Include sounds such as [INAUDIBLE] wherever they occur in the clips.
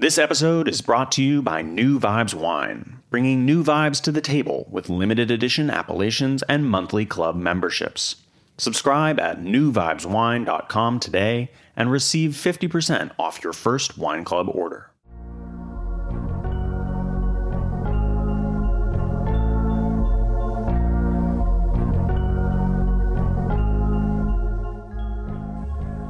This episode is brought to you by New Vibes Wine, bringing new vibes to the table with limited edition appellations and monthly club memberships. Subscribe at newvibeswine.com today and receive 50% off your first wine club order.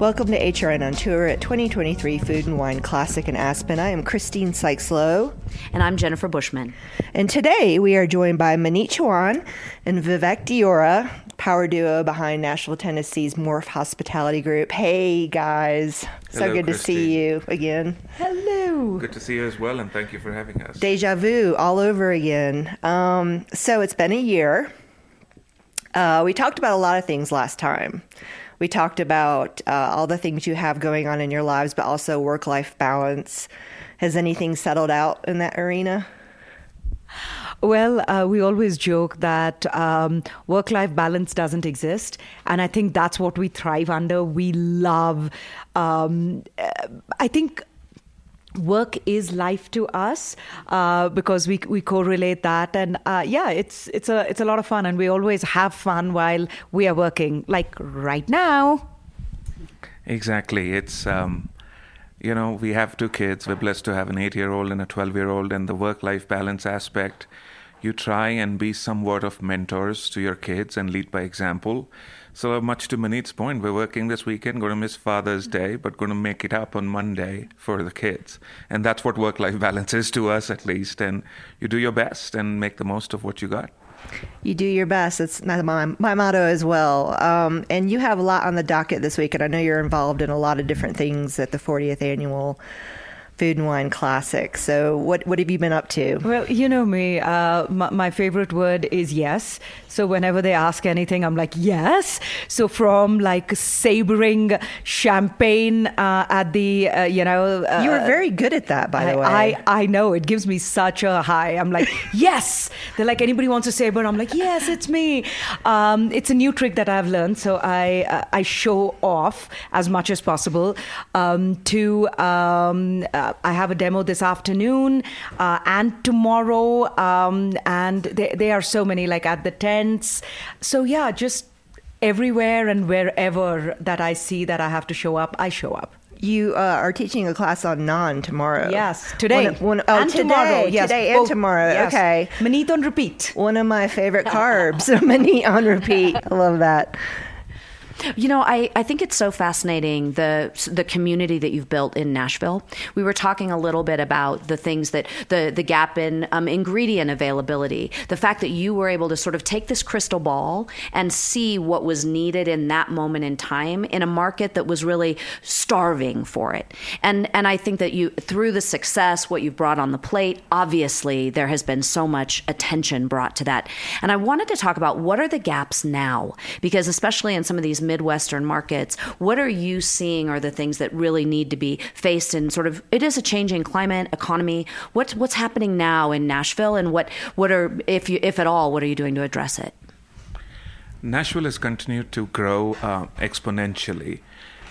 Welcome to HRN on Tour at 2023 Food and Wine Classic in Aspen. I am Christine Sykes-Low. And I'm Jennifer Bushman. And today we are joined by Maneet Chauhan and Vivek Deora, power duo behind Nashville, Tennessee's Morph Hospitality Group. Hey, guys. So Hello, good to see you again. Hello. Good to see you as well, and thank you for having us. Deja vu all over again. Um, so it's been a year. Uh, we talked about a lot of things last time. We talked about uh, all the things you have going on in your lives, but also work life balance. Has anything settled out in that arena? Well, uh, we always joke that um, work life balance doesn't exist. And I think that's what we thrive under. We love, um, uh, I think. Work is life to us uh, because we we correlate that, and uh, yeah, it's it's a it's a lot of fun, and we always have fun while we are working. Like right now, Exactly. It's, um, you know, we have two kids. We're blessed to have an eight year old and a 12 year old, and the work life balance aspect. You try and be somewhat of mentors to your kids and lead by example. So, much to Maneet's point, we're working this weekend, going to miss Father's Day, but going to make it up on Monday for the kids. And that's what work life [LAUGHS] balance is to us, at least. And you do your best and make the most of what you got. You do your best. It's my, my, my motto as well. Um, and you have a lot on the docket this week, and I know you're involved in a lot of different things at the 40th annual Food and Wine Classic. So, what what have you been up to? Well, you know me. Uh, my, my favorite word is yes. So whenever they ask anything, I'm like yes. So from like savoring champagne uh, at the uh, you know uh, You were very good at that, by I, the way. I I know it gives me such a high. I'm like [LAUGHS] yes. They're like anybody wants to savor. I'm like yes, it's me. Um, it's a new trick that I've learned. So I uh, I show off as much as possible. Um, to um, uh, I have a demo this afternoon uh, and tomorrow, um, and there, there are so many like at the tents. So yeah, just everywhere and wherever that I see that I have to show up, I show up. You uh, are teaching a class on naan tomorrow. Yes, today One of- one- oh, and today, tomorrow. Yes, today and both. tomorrow. Yes. Okay. Maneet on repeat. One of my favorite [LAUGHS] carbs, [LAUGHS] many on repeat. I love that. You know, I, I think it's so fascinating the the community that you've built in Nashville. We were talking a little bit about the things that the the gap in um, ingredient availability, the fact that you were able to sort of take this crystal ball and see what was needed in that moment in time in a market that was really starving for it. And and I think that you through the success, what you've brought on the plate, obviously there has been so much attention brought to that. And I wanted to talk about what are the gaps now, because especially in some of these Midwestern markets, what are you seeing are the things that really need to be faced in sort of it is a changing climate, economy. What's what's happening now in Nashville and what what are if you if at all, what are you doing to address it? Nashville has continued to grow uh, exponentially.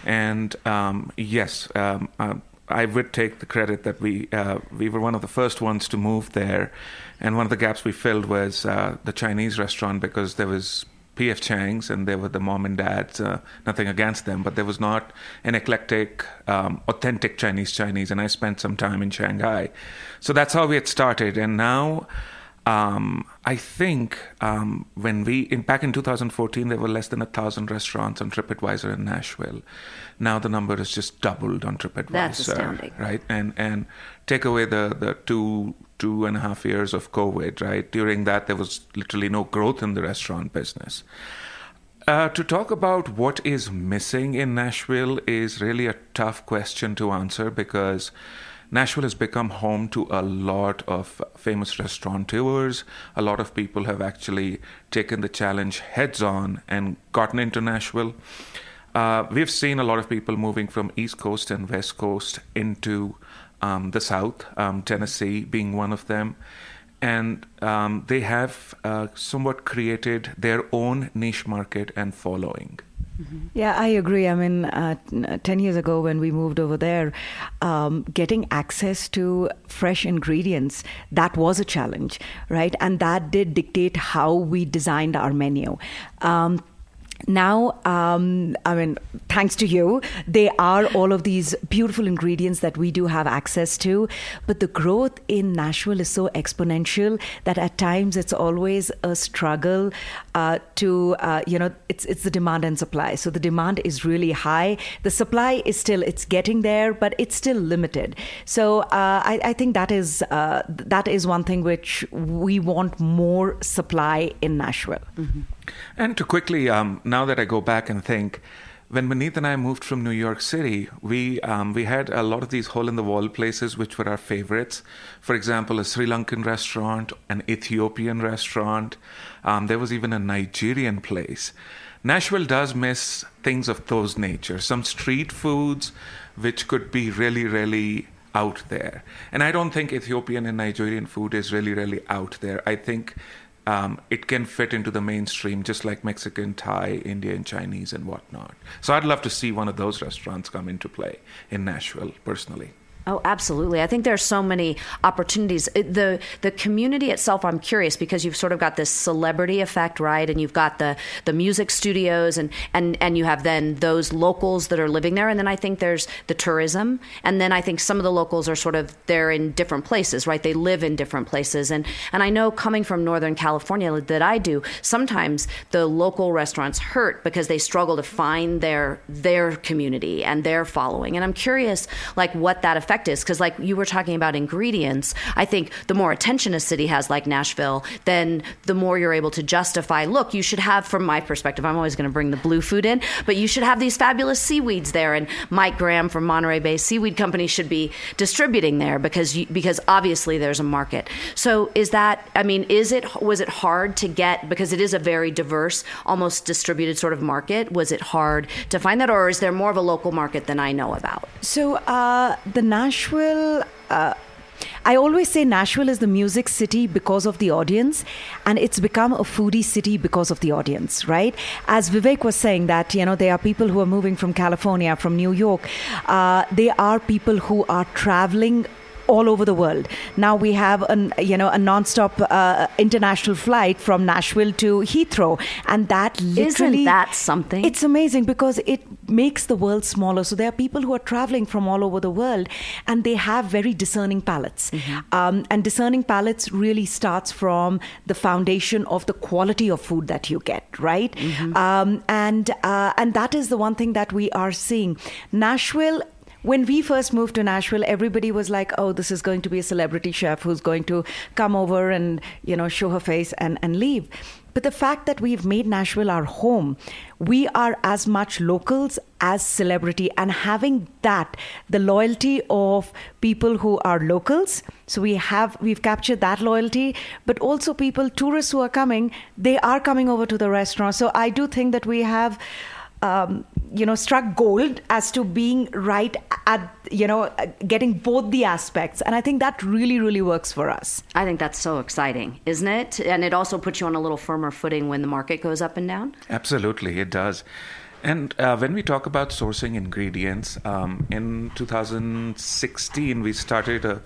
And um, yes, um, uh, I would take the credit that we uh, we were one of the first ones to move there, and one of the gaps we filled was uh, the Chinese restaurant because there was P.F. Chang's and they were the mom and dads. Uh, nothing against them, but there was not an eclectic, um, authentic Chinese Chinese. And I spent some time in Shanghai, so that's how we had started. And now um, I think um, when we in back in 2014 there were less than a thousand restaurants on TripAdvisor in Nashville. Now the number has just doubled on TripAdvisor. That's astounding. right? And and take away the the two two and a half years of COVID, right? During that there was literally no growth in the restaurant business. Uh, to talk about what is missing in Nashville is really a tough question to answer because Nashville has become home to a lot of famous restaurateurs. A lot of people have actually taken the challenge heads on and gotten into Nashville. Uh, we've seen a lot of people moving from East Coast and West Coast into um, the South, um, Tennessee being one of them. And um, they have uh, somewhat created their own niche market and following. Yeah, I agree. I mean, uh, 10 years ago when we moved over there, um, getting access to fresh ingredients, that was a challenge, right? And that did dictate how we designed our menu. Um, now, um, I mean, thanks to you, they are all of these beautiful ingredients that we do have access to. But the growth in Nashville is so exponential that at times it's always a struggle uh, to, uh, you know, it's it's the demand and supply. So the demand is really high. The supply is still it's getting there, but it's still limited. So uh, I, I, think that is uh, that is one thing which we want more supply in Nashville. Mm-hmm. And to quickly, um, now that I go back and think, when Maneet and I moved from New York City, we um, we had a lot of these hole in the wall places which were our favorites. For example, a Sri Lankan restaurant, an Ethiopian restaurant. Um, there was even a Nigerian place. Nashville does miss things of those nature. Some street foods, which could be really, really out there. And I don't think Ethiopian and Nigerian food is really, really out there. I think um, it can fit into the mainstream just like Mexican, Thai, Indian, Chinese, and whatnot. So I'd love to see one of those restaurants come into play in Nashville, personally. Oh, absolutely. I think there's so many opportunities. The the community itself, I'm curious because you've sort of got this celebrity effect, right? And you've got the the music studios and and and you have then those locals that are living there and then I think there's the tourism and then I think some of the locals are sort of they're in different places, right? They live in different places and and I know coming from Northern California that I do, sometimes the local restaurants hurt because they struggle to find their their community and their following. And I'm curious like what that effect is because like you were talking about ingredients i think the more attention a city has like nashville then the more you're able to justify look you should have from my perspective i'm always going to bring the blue food in but you should have these fabulous seaweeds there and mike graham from monterey bay seaweed company should be distributing there because you, because obviously there's a market. So is that i mean is it was it hard to get because it is a very diverse almost distributed sort of market was it hard to find that or is there more of a local market than i know about? So uh, the Nashville. Uh, I always say Nashville is the music city because of the audience, and it's become a foodie city because of the audience, right? As Vivek was saying, that you know there are people who are moving from California, from New York. Uh, they are people who are traveling all over the world. Now we have an you know a nonstop uh, international flight from Nashville to Heathrow, and that literally isn't that something? It's amazing because it makes the world smaller. So there are people who are traveling from all over the world, and they have very discerning palates. Mm-hmm. Um, and discerning palates really starts from the foundation of the quality of food that you get, right? Mm-hmm. Um, and uh, and that is the one thing that we are seeing. Nashville when we first moved to Nashville, everybody was like, "Oh, this is going to be a celebrity chef who's going to come over and you know show her face and and leave." But the fact that we've made Nashville our home, we are as much locals as celebrity, and having that, the loyalty of people who are locals. So we have we've captured that loyalty, but also people, tourists who are coming, they are coming over to the restaurant. So I do think that we have um, you know struck gold as to being right at you know getting both the aspects. And i think that really really works for us. I think that's so exciting isn't it? And it also puts you on a little firmer footing when the market goes up and down. Absolutely it does. And uh, when we talk about sourcing ingredients, um, in 2016 we started a,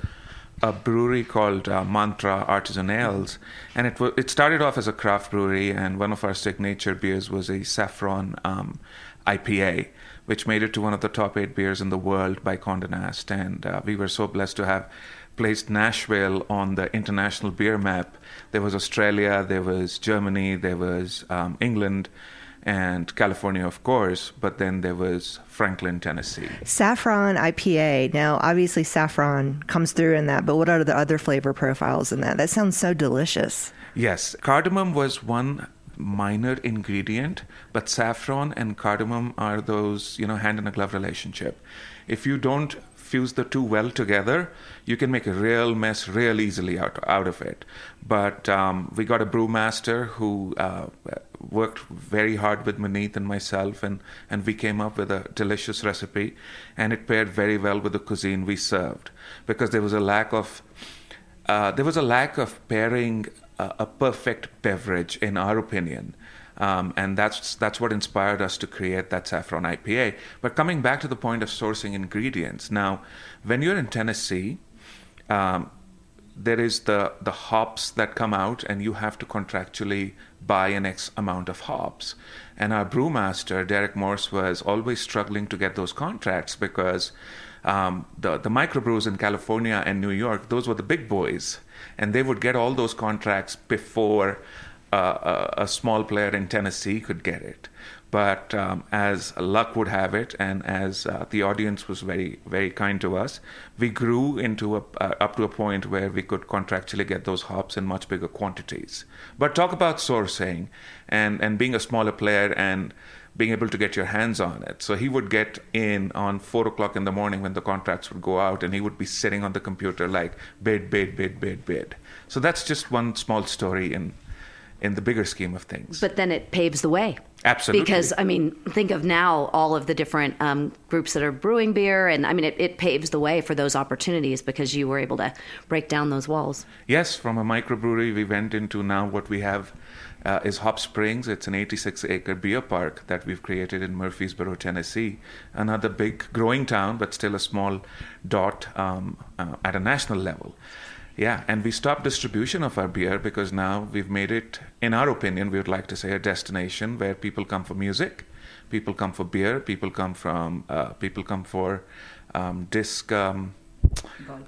a brewery called uh, Mantra Artisan Ales, and it w- it started off as a craft brewery, and one of our signature beers was a saffron um, IPA, which made it to one of the top eight beers in the world by Condé Nast, and uh, we were so blessed to have placed Nashville on the international beer map. There was Australia, there was Germany, there was um, England and California, of course, but then there was Franklin, Tennessee. Saffron IPA. Now, obviously, saffron comes through in that, but what are the other flavor profiles in that? That sounds so delicious. Yes, cardamom was one minor ingredient, but saffron and cardamom are those, you know, hand in a glove relationship. If you don't fuse the two well together, you can make a real mess real easily out, out of it. But um, we got a brewmaster who uh, worked very hard with Maneet and myself, and, and we came up with a delicious recipe, and it paired very well with the cuisine we served because there was a lack of uh, there was a lack of pairing a, a perfect beverage, in our opinion. Um, and that's that's what inspired us to create that saffron IPA. But coming back to the point of sourcing ingredients, now, when you're in Tennessee, um, there is the the hops that come out, and you have to contractually buy an X amount of hops. And our brewmaster Derek Morse was always struggling to get those contracts because um, the the microbrews in California and New York, those were the big boys, and they would get all those contracts before a, a, small player in Tennessee could get it. But um, as luck would have it, and as uh, the audience was very, very kind to us, we grew into a, uh, up to a point where we could contractually get those hops in much bigger quantities. But talk about sourcing and, and being a smaller player and being able to get your hands on it. So he would get in on four o'clock in the morning when the contracts would go out, and he would be sitting on the computer like bid, bid, bid, bid, bid. So that's just one small story in in the bigger scheme of things. But then it paves the way. Absolutely. Because, I mean, think of now all of the different um, groups that are brewing beer. And I mean, it, it, paves the way for those opportunities because you were able to break down those walls. Yes, from a microbrewery, we went into now what we have uh, is Hop Springs. It's an 86 acre beer park that we've created in Murfreesboro, Tennessee. Another big growing town, but still a small dot um, uh, at a national level. Yeah, and we stopped distribution of our beer because now we've made it, in our opinion, we would like to say a destination where people come for music, people come for beer, people come from, uh, people come for um, disc. Um,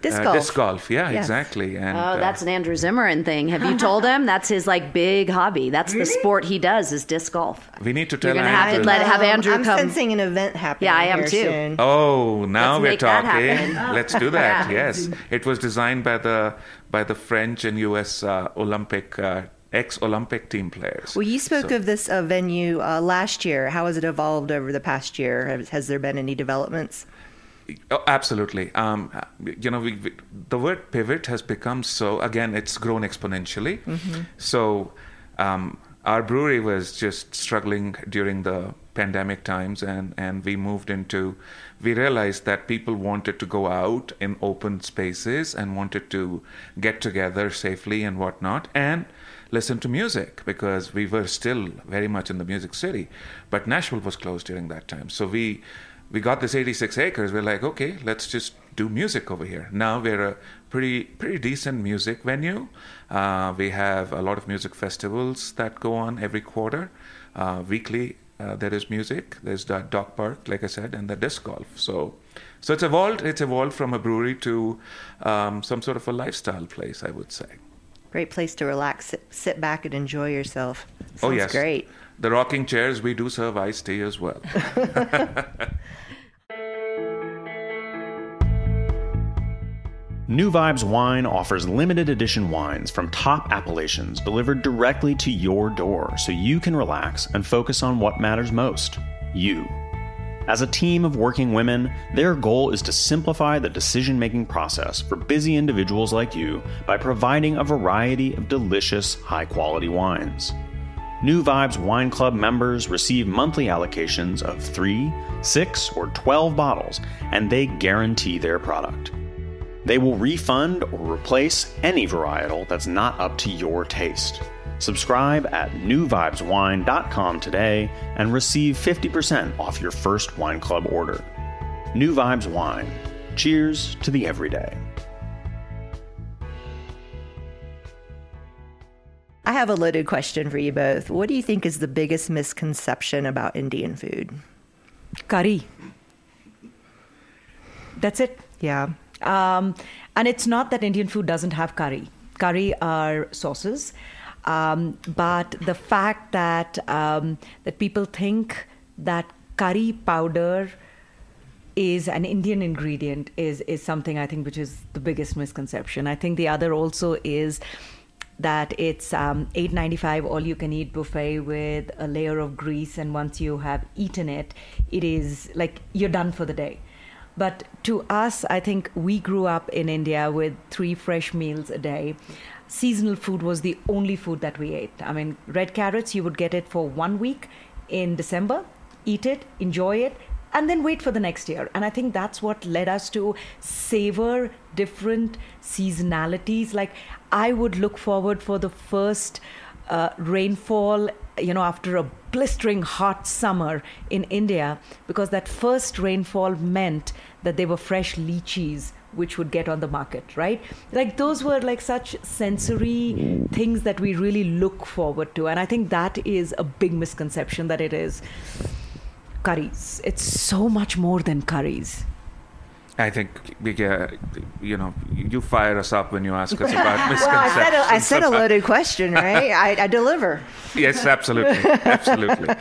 Disc uh, golf. disc golf, yeah, yes. exactly. And, oh, that's uh, an Andrew Zimmern thing. Have you told him that's his like big hobby? That's really? the sport he does is disc golf. We need to tell. You're gonna have to let have Andrew I'm come. I'm sensing an event happening. Yeah, I am too. Soon. Oh, now Let's we're talking. [LAUGHS] Let's do that. yeah. Yes, it was designed by the by the French and U.S. Uh, Olympic uh, ex Olympic team players. Well, you spoke so. of this uh, venue uh, last year. How has it evolved over the past year? Has, has there been any developments? Oh, absolutely. Um, you know, we, we, the word pivot has become so, again, it's grown exponentially. Mm-hmm. So, um, our brewery was just struggling during the pandemic times, and, and we moved into, we realized that people wanted to go out in open spaces and wanted to get together safely and whatnot, and listen to music because we were still very much in the music city. But Nashville was closed during that time. So we, we got this 86 acres. We're like, okay, let's just do music over here. Now we're a pretty pretty decent music venue. Uh, we have a lot of music festivals that go on every quarter. Uh, weekly, uh, there is music. There's the dog park, like I said, and the disc golf. So, so it's evolved. It's evolved from a brewery to um, some sort of a lifestyle place, I would say. Great place to relax, sit, sit back, and enjoy yourself. Oh, Sounds oh yes, great. The rocking chairs. We do serve iced tea as well. [LAUGHS] New Vibes Wine offers limited edition wines from top appellations delivered directly to your door so you can relax and focus on what matters most you. As a team of working women, their goal is to simplify the decision making process for busy individuals like you by providing a variety of delicious, high quality wines. New Vibes Wine Club members receive monthly allocations of 3, 6, or 12 bottles, and they guarantee their product. They will refund or replace any varietal that's not up to your taste. Subscribe at newvibeswine.com today and receive 50% off your first wine club order. New Vibes Wine. Cheers to the everyday. I have a loaded question for you both. What do you think is the biggest misconception about Indian food? Curry. That's it. Yeah. Um, and it's not that Indian food doesn't have curry. Curry are sauces. Um, but the fact that um, that people think that curry powder is an Indian ingredient is is something I think which is the biggest misconception. I think the other also is that it's um, 8.95 all you can eat buffet with a layer of grease and once you have eaten it it is like you're done for the day. But to us i think we grew up in india with three fresh meals a day. Seasonal food was the only food that we ate. I mean red carrots you would get it for one week in december eat it enjoy it and then wait for the next year. And I think that's what led us to savor different seasonalities. Like I would look forward for the first uh, rainfall, you know, after a blistering hot summer in India, because that first rainfall meant that there were fresh lychees which would get on the market, right? Like those were like such sensory things that we really look forward to. And I think that is a big misconception that it is curries. It's so much more than curries. I think you know, you fire us up when you ask us about [LAUGHS] Well, I said a, I said a loaded question, right? I, I deliver. [LAUGHS] yes, absolutely, absolutely.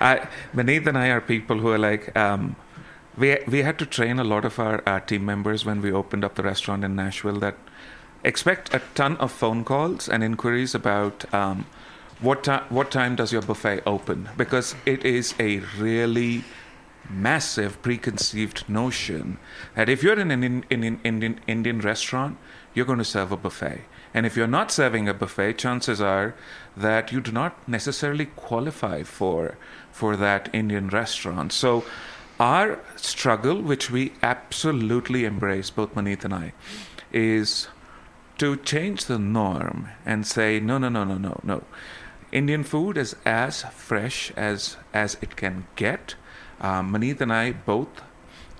I, Maneet and I are people who are like, um, we we had to train a lot of our, our team members when we opened up the restaurant in Nashville that expect a ton of phone calls and inquiries about um, what time what time does your buffet open because it is a really massive preconceived notion that if you're in an in, in, in, Indian, Indian restaurant, you're going to serve a buffet. And if you're not serving a buffet, chances are that you do not necessarily qualify for, for that Indian restaurant. So, our struggle, which we absolutely embrace, both Maneet and I, is to change the norm and say, no, no, no, no, no, no. Indian food is as fresh as, as it can get. Um, Maneet and I both,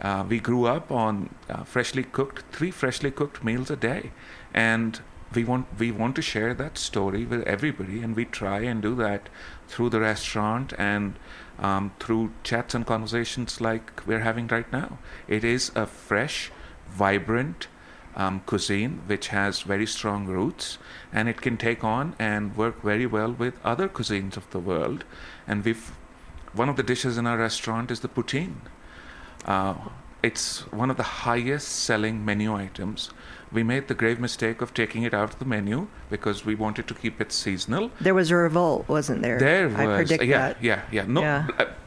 uh, we grew up on uh, freshly cooked, three freshly cooked meals a day. And we want, we want to share that story with everybody, and we try and do that through the restaurant and um, through chats and conversations like we're having right now. It is a fresh, vibrant, um, cuisine which has very strong roots and it can take on and work very well with other cuisines of the world. And we've one of the dishes in our restaurant is the poutine. Uh, it's one of the highest selling menu items we made the grave mistake of taking it out of the menu because we wanted to keep it seasonal There was a revolt, wasn't there? there I was predict yeah that. yeah yeah no Yeah.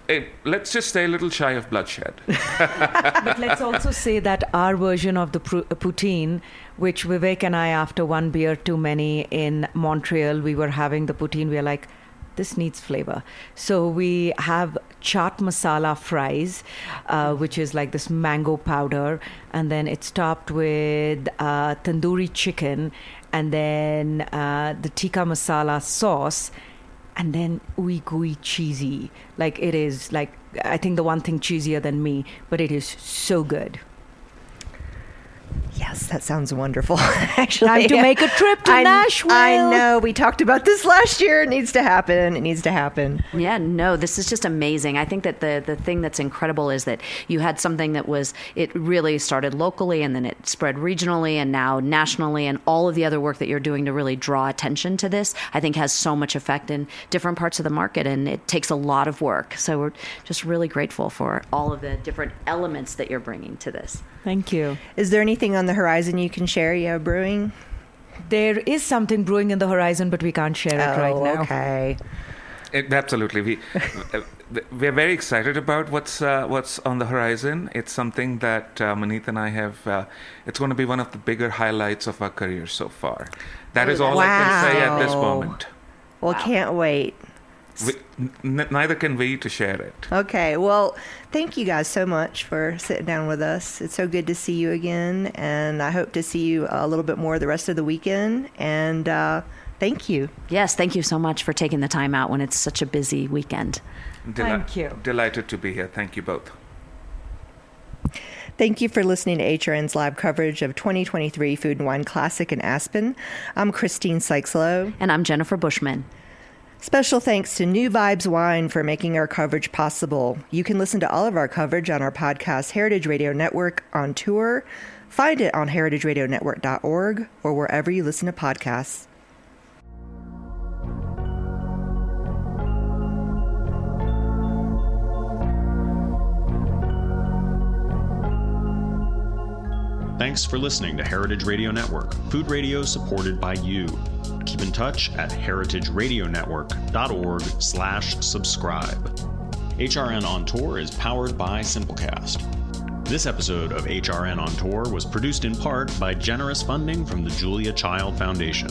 uh, let's just stay a little shy of bloodshed [LAUGHS] but let's also say that our version of the pru- uh, poutine, which Vivek and I, after one beer too many in Montreal, we were having the poutine. We are like, this needs flavor. So we have chaat masala fries, uh, which is like this mango powder, and then it's topped with uh, tandoori chicken, and then uh, the tikka masala sauce and then ooey gooey cheesy. Like it is like I think the one thing cheesier than me, but it is so good. Yes, that sounds wonderful. [LAUGHS] Actually, Time to make a trip to I, Nashville. I know. We talked about this last year. It needs to happen. It needs to happen. Yeah, no, this is just amazing. I think that the the thing that's incredible is that you had something that was it really started locally and then it spread regionally and now nationally and all of the other work that you're doing to really draw attention to this, I think has so much effect in different parts of the market and it takes a lot of work. So we're just really grateful for all of the different elements that you're bringing to this. Thank you. Is there anything on the horizon you can share? Yeah, brewing. There is something brewing in the horizon, but we can't share it right Oh, now. Okay. It, absolutely, we [LAUGHS] uh, we're very excited about what's uh, what's on the horizon. It's something that uh, Maneet and I have. Uh, it's going to be one of the bigger highlights of our career so far. That is all I can say at this moment. Well, can't wait. We, n- neither can we to share it. Okay. Well, thank you guys so much for sitting down with us. It's so good to see you again, and I hope to see you a little bit more the rest of the weekend. And uh, Thank you. Yes, thank you so much for taking the time out when it's such a busy weekend. Deli- Thank you. Delighted to be here. Thank you both. Thank you for listening to HRN's live coverage of 2023 Food and Wine Classic in Aspen. I'm Christine Sykeslow. And I'm Jennifer Bushman. Special thanks to New Vibes Wine for making our coverage possible. You can listen to all of our coverage on our podcast Heritage Radio Network on tour. Find it on heritageradionetwork.org or wherever you listen to podcasts. Thanks for listening to Heritage Radio Network, food radio supported by you. Keep in touch at heritageradionetwork.org slash subscribe. HRN On Tour is powered by Simplecast. This episode of HRN On Tour was produced in part by generous funding from the Julia Child Foundation.